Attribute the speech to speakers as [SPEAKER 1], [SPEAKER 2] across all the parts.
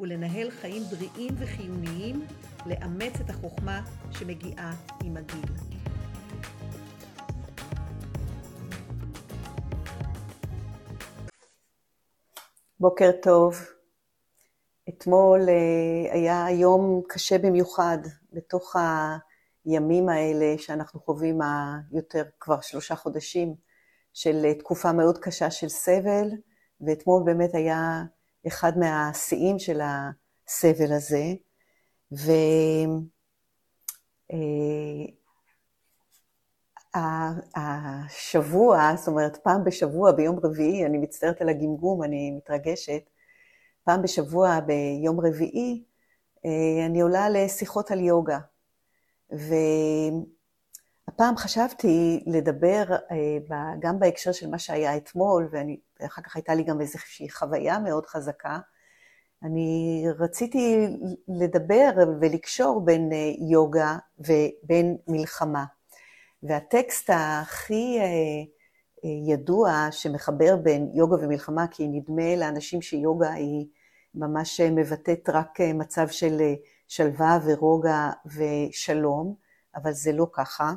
[SPEAKER 1] ולנהל חיים בריאים וחיוניים, לאמץ את החוכמה שמגיעה עם הגיל. בוקר טוב. אתמול אה, היה יום קשה במיוחד בתוך הימים האלה שאנחנו חווים יותר כבר שלושה חודשים של אה, תקופה מאוד קשה של סבל, ואתמול באמת היה אחד מהשיאים של הסבל הזה. והשבוע, אה, זאת אומרת, פעם בשבוע, ביום רביעי, אני מצטערת על הגמגום, אני מתרגשת, פעם בשבוע, ביום רביעי, אה, אני עולה לשיחות על יוגה. והפעם חשבתי לדבר אה, גם בהקשר של מה שהיה אתמול, ואחר כך הייתה לי גם איזושהי חוויה מאוד חזקה. אני רציתי לדבר ולקשור בין אה, יוגה ובין מלחמה. והטקסט הכי ידוע שמחבר בין יוגה ומלחמה, כי נדמה לאנשים שיוגה היא ממש מבטאת רק מצב של שלווה ורוגע ושלום, אבל זה לא ככה.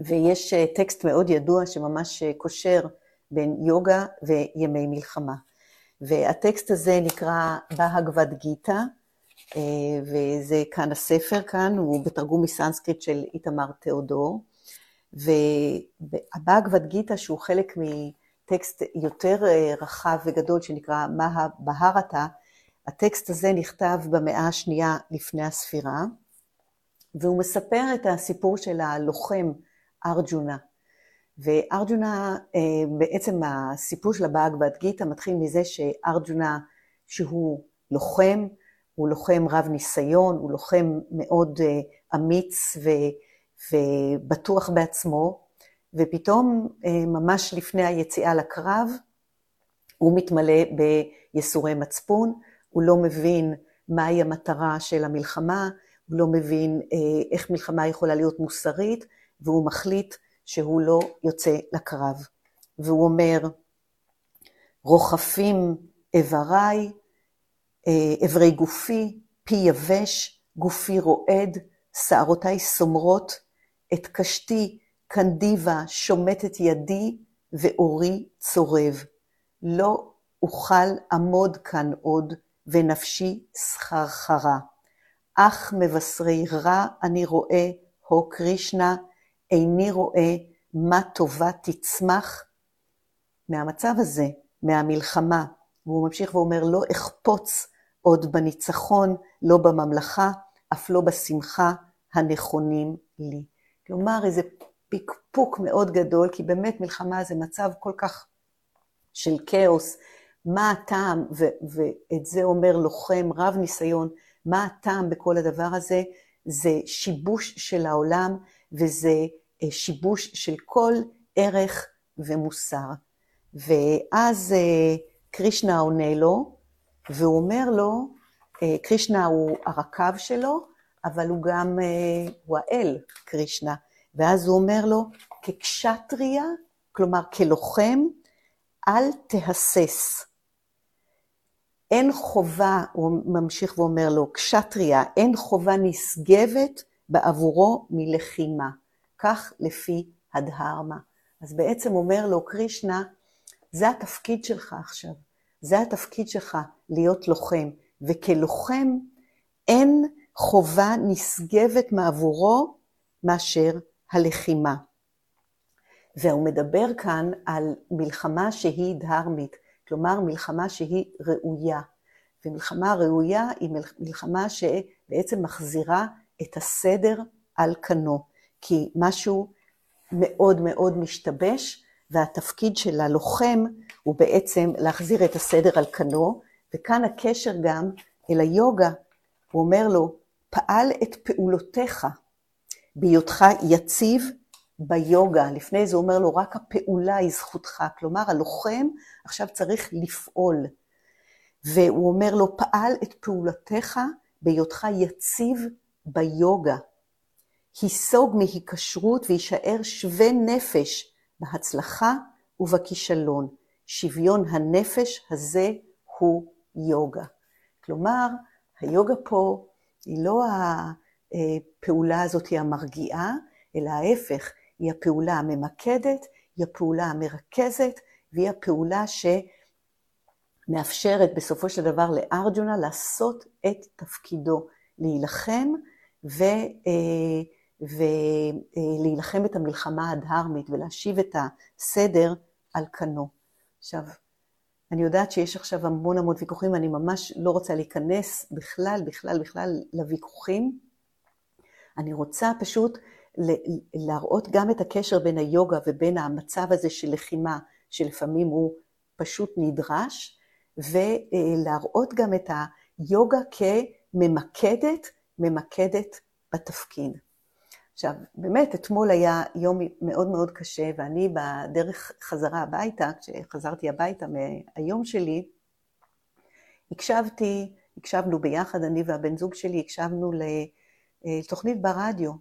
[SPEAKER 1] ויש טקסט מאוד ידוע שממש קושר בין יוגה וימי מלחמה. והטקסט הזה נקרא בהגבד גיתא, וזה כאן הספר כאן, הוא בתרגום מסנסקריט של איתמר תיאודור. והבהגבד גיתא, שהוא חלק מטקסט יותר רחב וגדול שנקרא מה בהרתה, הטקסט הזה נכתב במאה השנייה לפני הספירה, והוא מספר את הסיפור של הלוחם ארג'ונה. וארג'ונה, אה, בעצם הסיפור של הבאגבד גיתא מתחיל מזה שארג'ונה, שהוא לוחם, הוא לוחם רב ניסיון, הוא לוחם מאוד אה, אמיץ ו, ובטוח בעצמו, ופתאום, אה, ממש לפני היציאה לקרב, הוא מתמלא בייסורי מצפון, הוא לא מבין מהי המטרה של המלחמה, הוא לא מבין איך מלחמה יכולה להיות מוסרית, והוא מחליט שהוא לא יוצא לקרב. והוא אומר, רוחפים איבריי, אה, איברי גופי, פי יבש, גופי רועד, שערותיי סומרות, את קשתי קנדיבה שומטת ידי, ואורי צורב. לא אוכל עמוד כאן עוד, ונפשי סחרחרה. אך מבשרי רע אני רואה, הו קרישנה, איני רואה מה טובה תצמח מהמצב הזה, מהמלחמה. והוא ממשיך ואומר, לא אחפוץ עוד בניצחון, לא בממלכה, אף לא בשמחה הנכונים לי. כלומר, איזה פקפוק מאוד גדול, כי באמת מלחמה זה מצב כל כך של כאוס, מה הטעם, ו- ואת זה אומר לוחם רב ניסיון, מה הטעם בכל הדבר הזה? זה שיבוש של העולם וזה אה, שיבוש של כל ערך ומוסר. ואז אה, קרישנה עונה לו, והוא אומר לו, אה, קרישנה הוא הרקב שלו, אבל הוא גם, הוא האל, קרישנה. ואז הוא אומר לו, כקשטריה, כלומר כלוחם, אל תהסס. אין חובה, הוא ממשיך ואומר לו, קשטריה, אין חובה נשגבת בעבורו מלחימה. כך לפי הדהרמה. אז בעצם אומר לו קרישנה, זה התפקיד שלך עכשיו, זה התפקיד שלך להיות לוחם, וכלוחם אין חובה נשגבת מעבורו מאשר הלחימה. והוא מדבר כאן על מלחמה שהיא דהרמית, כלומר מלחמה שהיא ראויה. ומלחמה ראויה היא מלחמה שבעצם מחזירה את הסדר על כנו, כי משהו מאוד מאוד משתבש, והתפקיד של הלוחם הוא בעצם להחזיר את הסדר על כנו, וכאן הקשר גם אל היוגה. הוא אומר לו, פעל את פעולותיך בהיותך יציב ביוגה. לפני זה הוא אומר לו, רק הפעולה היא זכותך. כלומר, הלוחם עכשיו צריך לפעול. והוא אומר לו, פעל את פעולותיך בהיותך יציב ביוגה. היסוג מהיקשרות ויישאר שווה נפש בהצלחה ובכישלון. שוויון הנפש הזה הוא יוגה. כלומר, היוגה פה היא לא הפעולה הזאת המרגיעה, אלא ההפך, היא הפעולה הממקדת, היא הפעולה המרכזת, והיא הפעולה שמאפשרת בסופו של דבר לארג'ונה לעשות את תפקידו, להילחם אה, ולהילחם את המלחמה הדהרמית ולהשיב את הסדר על כנו. עכשיו, אני יודעת שיש עכשיו המון המון ויכוחים, אני ממש לא רוצה להיכנס בכלל, בכלל, בכלל לוויכוחים. אני רוצה פשוט להראות גם את הקשר בין היוגה ובין המצב הזה של לחימה, שלפעמים הוא פשוט נדרש, ולהראות גם את היוגה כממקדת, ממקדת בתפקיד. עכשיו, באמת, אתמול היה יום מאוד מאוד קשה, ואני בדרך חזרה הביתה, כשחזרתי הביתה מהיום שלי, הקשבתי, הקשבנו ביחד, אני והבן זוג שלי, הקשבנו לתוכנית ברדיו,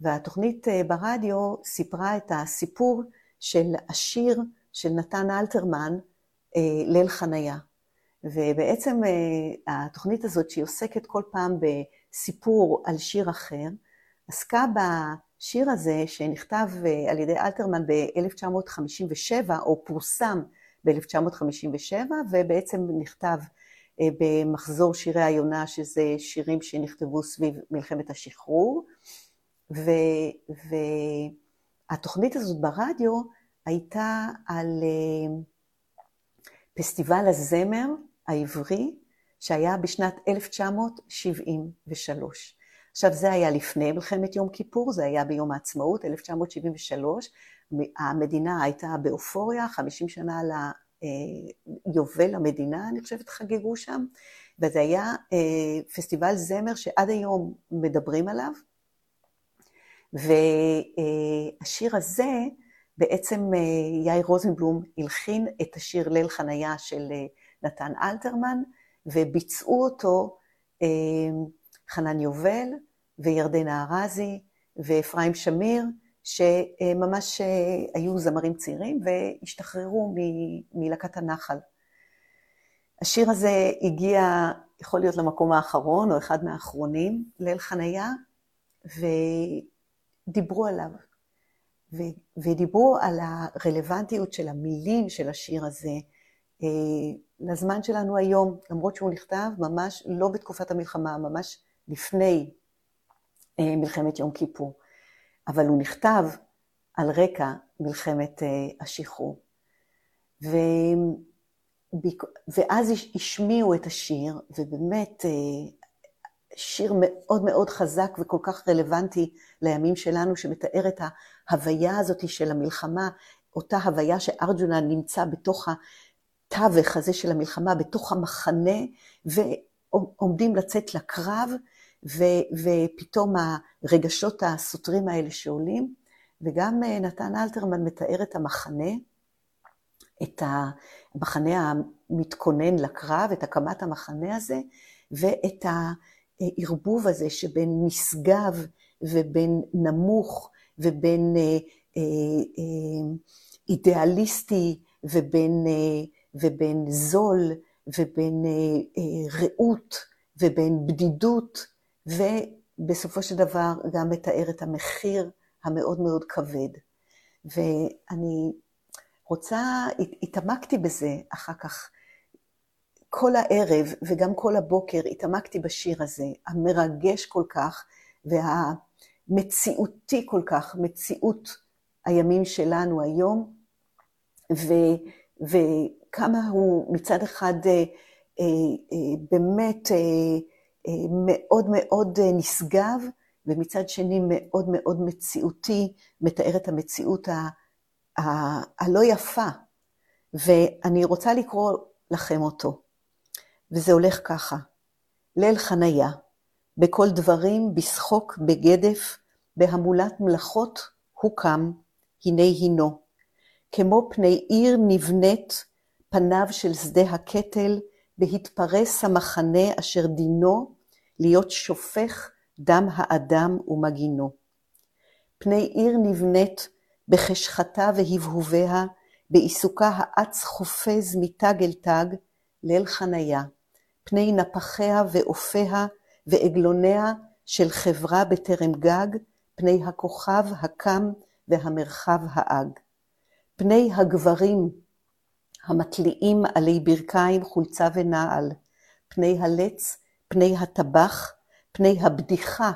[SPEAKER 1] והתוכנית אה, ברדיו סיפרה את הסיפור של השיר של נתן אלתרמן, אה, ליל חניה. ובעצם אה, התוכנית הזאת, שהיא עוסקת כל פעם בסיפור על שיר אחר, עסקה בשיר הזה שנכתב על ידי אלתרמן ב-1957, או פורסם ב-1957, ובעצם נכתב במחזור שירי היונה, שזה שירים שנכתבו סביב מלחמת השחרור. והתוכנית הזאת ברדיו הייתה על אה, פסטיבל הזמר העברי שהיה בשנת 1973. עכשיו זה היה לפני מלחמת יום כיפור, זה היה ביום העצמאות, 1973. המדינה הייתה באופוריה, 50 שנה ליובל המדינה, אני חושבת, חגגו שם, וזה היה אה, פסטיבל זמר שעד היום מדברים עליו. והשיר הזה, בעצם אה, יאיר רוזנבלום הלחין את השיר ליל חניה של אה, נתן אלתרמן, וביצעו אותו אה, חנן יובל וירדנה ארזי ואפרים שמיר, שממש היו זמרים צעירים והשתחררו מלהקת הנחל. השיר הזה הגיע, יכול להיות למקום האחרון או אחד מהאחרונים, ליל חניה, דיברו עליו, ו, ודיברו על הרלוונטיות של המילים של השיר הזה אה, לזמן שלנו היום, למרות שהוא נכתב ממש לא בתקופת המלחמה, ממש לפני אה, מלחמת יום כיפור, אבל הוא נכתב על רקע מלחמת אה, השחרור. ו... ואז השמיעו את השיר, ובאמת שיר מאוד מאוד חזק וכל כך רלוונטי לימים שלנו, שמתאר את ההוויה הזאת של המלחמה, אותה הוויה שארג'ונה נמצא בתוך התווך הזה של המלחמה, בתוך המחנה, ועומדים לצאת לקרב, ו, ופתאום הרגשות הסותרים האלה שעולים. וגם אה, נתן אלתרמן מתאר את המחנה, את המחנה המתכונן לקרב, את הקמת המחנה הזה, ואת. הערבוב הזה שבין נשגב ובין נמוך ובין אה, אה, אה, אידיאליסטי ובין, ובין זול ובין רעות ובין בדידות ובסופו של דבר גם מתאר את המחיר המאוד מאוד כבד. ואני רוצה, התעמקתי בזה אחר כך כל הערב וגם כל הבוקר התעמקתי בשיר הזה, המרגש כל כך והמציאותי כל כך, מציאות הימים שלנו היום, ו, וכמה הוא מצד אחד אה, אה, אה, באמת מאוד מאוד נשגב, ומצד שני מאוד מאוד מציאותי, מתאר את המציאות ה, ה, הלא יפה. ואני רוצה לקרוא לכם אותו. וזה הולך ככה: ליל חניה, בכל דברים, בשחוק, בגדף, בהמולת מלאכות, הוא קם, הנה הינו. כמו פני עיר נבנית, פניו של שדה הקטל, בהתפרס המחנה אשר דינו להיות שופך דם האדם ומגינו. פני עיר נבנית בחשכתה והבהוביה, בעיסוקה האץ חופז מתג אל תג, ליל חניה, פני נפחיה ואופיה ועגלוניה של חברה בטרם גג, פני הכוכב הקם והמרחב האג. פני הגברים המתליעים עלי ברכיים, חולצה ונעל, פני הלץ, פני הטבח, פני הבדיחה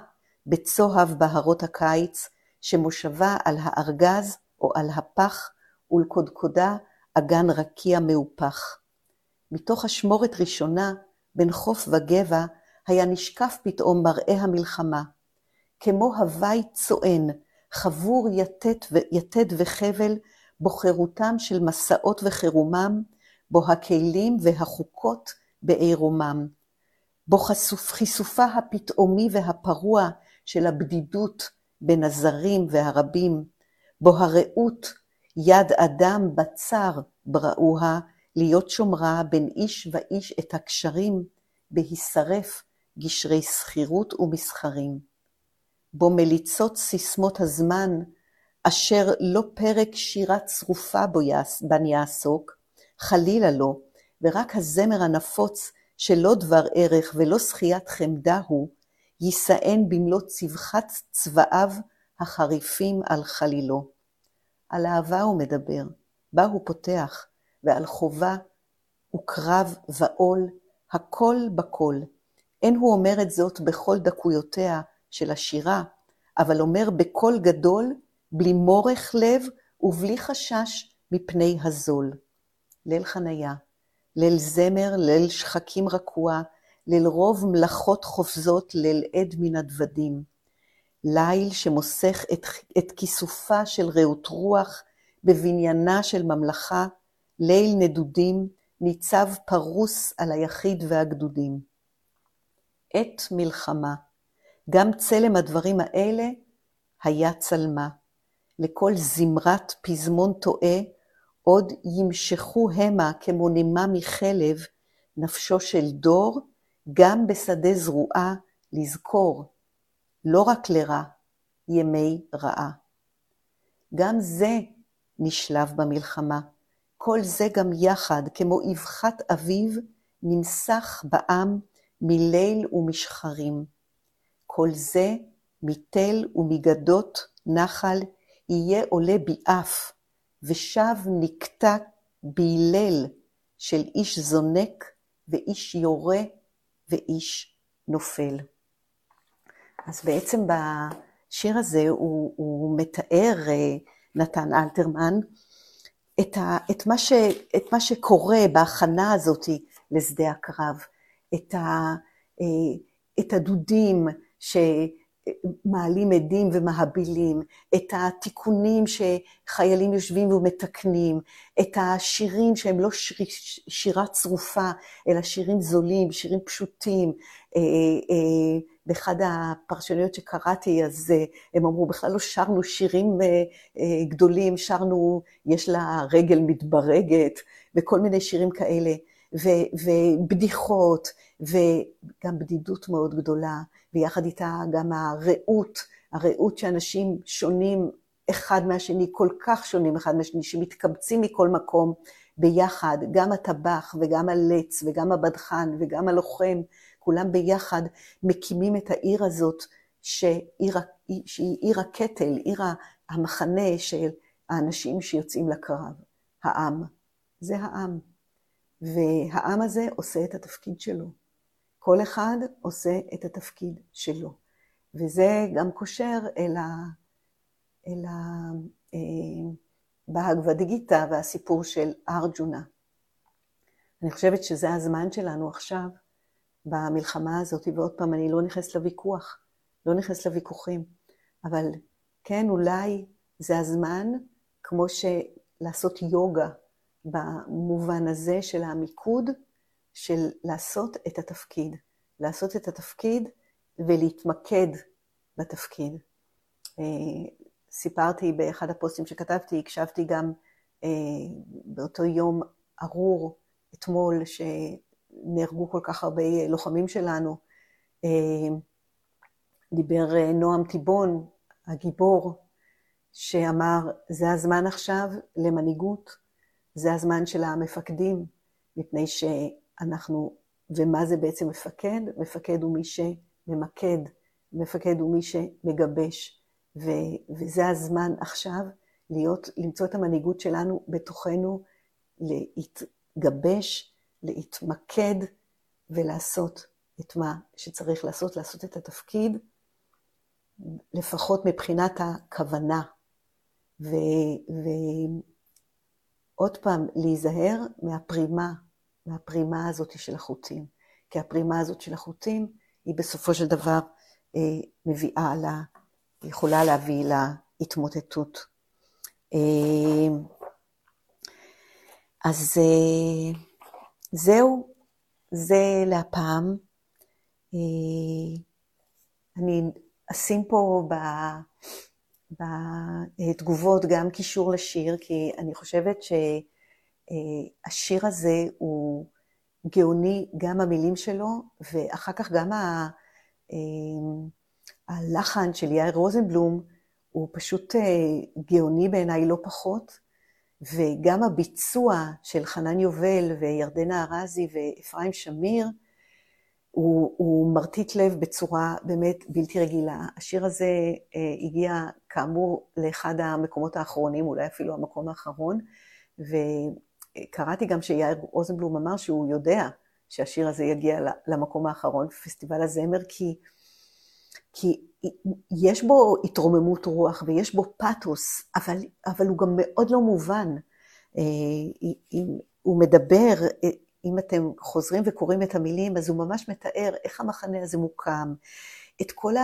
[SPEAKER 1] בצוהב בהרות הקיץ, שמושבה על הארגז או על הפח, ולקודקודה אגן רקיע מהופח. מתוך אשמורת ראשונה, בין חוף וגבע, היה נשקף פתאום מראה המלחמה. כמו הווי צוען, חבור יתד, יתד וחבל, בו חירותם של מסעות וחירומם, בו הכלים והחוקות בעירומם. בו חיסופה הפתאומי והפרוע של הבדידות בין הזרים והרבים, בו הרעות, יד אדם בצר בראוה, להיות שומרה בין איש ואיש את הקשרים, בהישרף גשרי שכירות ומסחרים. בו מליצות סיסמות הזמן, אשר לא פרק שירה צרופה בן יעסוק, חלילה לא, ורק הזמר הנפוץ שלא דבר ערך ולא שחיית חמדה הוא, יישאן במלוא צווחת צבעיו החריפים על חלילו. על אהבה הוא מדבר, בה הוא פותח, ועל חובה וקרב ועול, הכל בכל. אין הוא אומר את זאת בכל דקויותיה של השירה, אבל אומר בקול גדול, בלי מורך לב ובלי חשש מפני הזול. ליל חניה, ליל זמר, ליל שחקים רקוע, ליל רוב מלאכות חופזות, ליל עד מן הדוודים. ליל שמוסך את, את כיסופה של רעות רוח בבניינה של ממלכה, ליל נדודים, ניצב פרוס על היחיד והגדודים. עת מלחמה, גם צלם הדברים האלה היה צלמה. לכל זמרת פזמון טועה, עוד ימשכו המה כמו נימה מחלב, נפשו של דור, גם בשדה זרועה, לזכור, לא רק לרע, ימי רעה. גם זה נשלב במלחמה. כל זה גם יחד, כמו אבחת אביב, נמסך בעם מליל ומשחרים. כל זה מתל ומגדות נחל יהיה עולה ביעף, ושב נקטע בהלל של איש זונק ואיש יורה ואיש נופל. אז בעצם בשיר הזה הוא, הוא מתאר, אה, נתן אלתרמן, את, ה, את, מה ש, את מה שקורה בהכנה הזאת לשדה הקרב, את, ה, אה, את הדודים שמעלים עדים ומהבילים, את התיקונים שחיילים יושבים ומתקנים, את השירים שהם לא שיר, שירה צרופה, אלא שירים זולים, שירים פשוטים. אה, באחד הפרשנויות שקראתי, אז אה, הם אמרו, בכלל לא שרנו שירים אה, אה, גדולים, שרנו, יש לה רגל מתברגת, וכל מיני שירים כאלה, ו- ובדיחות, וגם בדידות מאוד גדולה, ויחד איתה גם הרעות, הרעות שאנשים שונים אחד מהשני, כל כך שונים אחד מהשני, שמתקבצים מכל מקום ביחד, גם הטבח וגם הלץ וגם הבדחן וגם הלוחם, כולם ביחד מקימים את העיר הזאת, שעיר, שהיא עיר הקטל, עיר המחנה של האנשים שיוצאים לקרב, העם. זה העם. והעם הזה עושה את התפקיד שלו. כל אחד עושה את התפקיד שלו. וזה גם קושר אל ה... אל ה... אה, בהגבד גיתא והסיפור של ארג'ונה. אני חושבת שזה הזמן שלנו עכשיו במלחמה הזאת, ועוד פעם, אני לא נכנסת לוויכוח, לא נכנסת לוויכוחים, אבל כן, אולי זה הזמן, כמו שלעשות יוגה, במובן הזה של המיקוד, של לעשות את התפקיד. לעשות את התפקיד, ולהתמקד בתפקיד. אה, סיפרתי באחד הפוסטים שכתבתי, הקשבתי גם אה, באותו יום ארור, אתמול, שנהרגו כל כך הרבה לוחמים שלנו. אה, דיבר נועם טיבון, הגיבור, שאמר, זה הזמן עכשיו למנהיגות, זה הזמן של המפקדים, מפני שאנחנו, ומה זה בעצם מפקד? מפקד הוא מי שממקד, מפקד הוא מי שמגבש, ו, וזה הזמן עכשיו להיות, למצוא את המנהיגות שלנו בתוכנו, להתגבש, להתמקד ולעשות את מה שצריך לעשות, לעשות את התפקיד, לפחות מבחינת הכוונה. ועוד פעם, להיזהר מהפרימה, מהפרימה הזאת של החוטים. כי הפרימה הזאת של החוטים היא בסופו של דבר אה, מביאה לה, יכולה להביא להתמוטטות. אה, אז אה, זהו, זה להפעם. אה, אני אשים פה ב... בתגובות גם קישור לשיר, כי אני חושבת שהשיר הזה הוא גאוני, גם המילים שלו, ואחר כך גם ה... הלחן של יאיר רוזנבלום הוא פשוט גאוני בעיניי לא פחות, וגם הביצוע של חנן יובל וירדנה ארזי ואפרים שמיר, הוא, הוא מרטיט לב בצורה באמת בלתי רגילה. השיר הזה אה, הגיע כאמור לאחד המקומות האחרונים, אולי אפילו המקום האחרון, וקראתי גם שיאיר רוזנבלום אמר שהוא יודע שהשיר הזה יגיע למקום האחרון בפסטיבל הזמר, כי, כי יש בו התרוממות רוח ויש בו פתוס, אבל, אבל הוא גם מאוד לא מובן. אה, הוא מדבר, אה, אם אתם חוזרים וקוראים את המילים, אז הוא ממש מתאר איך המחנה הזה מוקם, את כל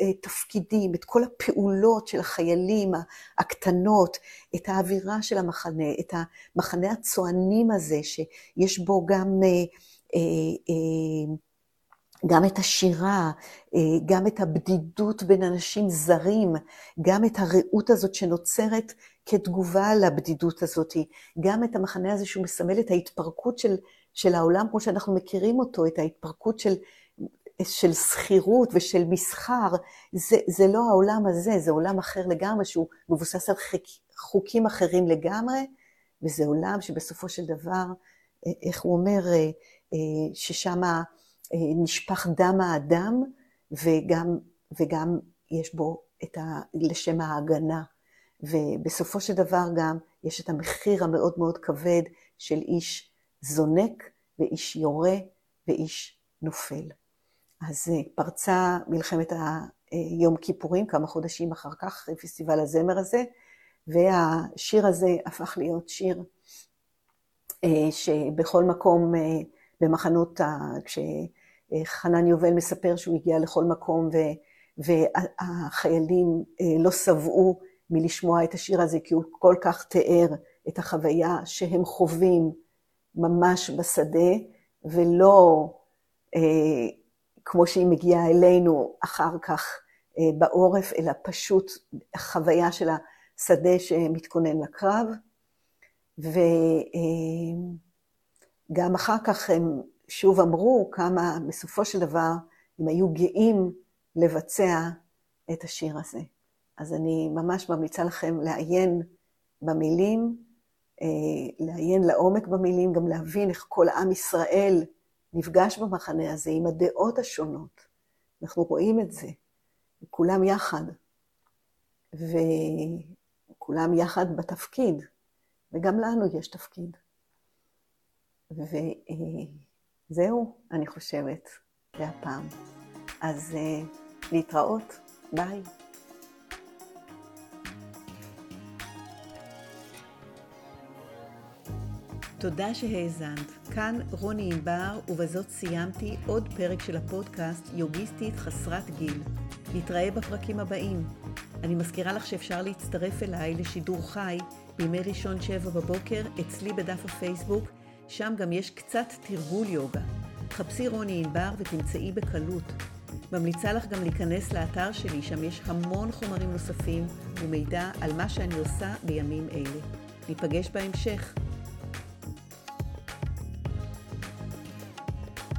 [SPEAKER 1] התפקידים, את כל הפעולות של החיילים הקטנות, את האווירה של המחנה, את המחנה הצוענים הזה, שיש בו גם, אה, אה, גם את השירה, אה, גם את הבדידות בין אנשים זרים, גם את הרעות הזאת שנוצרת כתגובה לבדידות הזאת, גם את המחנה הזה שהוא מסמל את ההתפרקות של, של העולם כמו שאנחנו מכירים אותו, את ההתפרקות של, של שכירות ושל מסחר, זה, זה לא העולם הזה, זה עולם אחר לגמרי, שהוא מבוסס על חוקים אחרים לגמרי, וזה עולם שבסופו של דבר, איך הוא אומר, ששם נשפך דם האדם, וגם, וגם יש בו את ה, לשם ההגנה. ובסופו של דבר גם יש את המחיר המאוד מאוד כבד של איש זונק ואיש יורה ואיש נופל. אז אה, פרצה מלחמת היום כיפורים כמה חודשים אחר כך, פסטיבל הזמר הזה, והשיר הזה הפך להיות שיר אה, שבכל מקום אה, במחנות, כשחנן יובל מספר שהוא הגיע לכל מקום והחיילים לא שבעו מלשמוע את השיר הזה, כי הוא כל כך תיאר את החוויה שהם חווים ממש בשדה, ולא אה, כמו שהיא מגיעה אלינו אחר כך אה, בעורף, אלא פשוט חוויה של השדה שמתכונן לקרב. וגם אה, אחר כך הם שוב אמרו כמה בסופו של דבר הם היו גאים לבצע את השיר הזה. אז אני ממש ממליצה לכם לעיין במילים, אה, לעיין לעומק במילים, גם להבין איך כל עם ישראל נפגש במחנה הזה עם הדעות השונות. אנחנו רואים את זה, כולם יחד, וכולם יחד בתפקיד, וגם לנו יש תפקיד. וזהו, אני חושבת, והפעם. אז אה, להתראות, ביי. תודה שהאזנת. כאן רוני ענבר, ובזאת סיימתי עוד פרק של הפודקאסט יוגיסטית חסרת גיל. נתראה בפרקים הבאים. אני מזכירה לך שאפשר להצטרף אליי לשידור חי בימי ראשון שבע בבוקר אצלי בדף הפייסבוק, שם גם יש קצת תרגול יוגה. חפשי רוני ענבר ותמצאי בקלות. ממליצה לך גם להיכנס לאתר שלי, שם יש המון חומרים נוספים ומידע על מה שאני עושה בימים אלה. ניפגש בהמשך.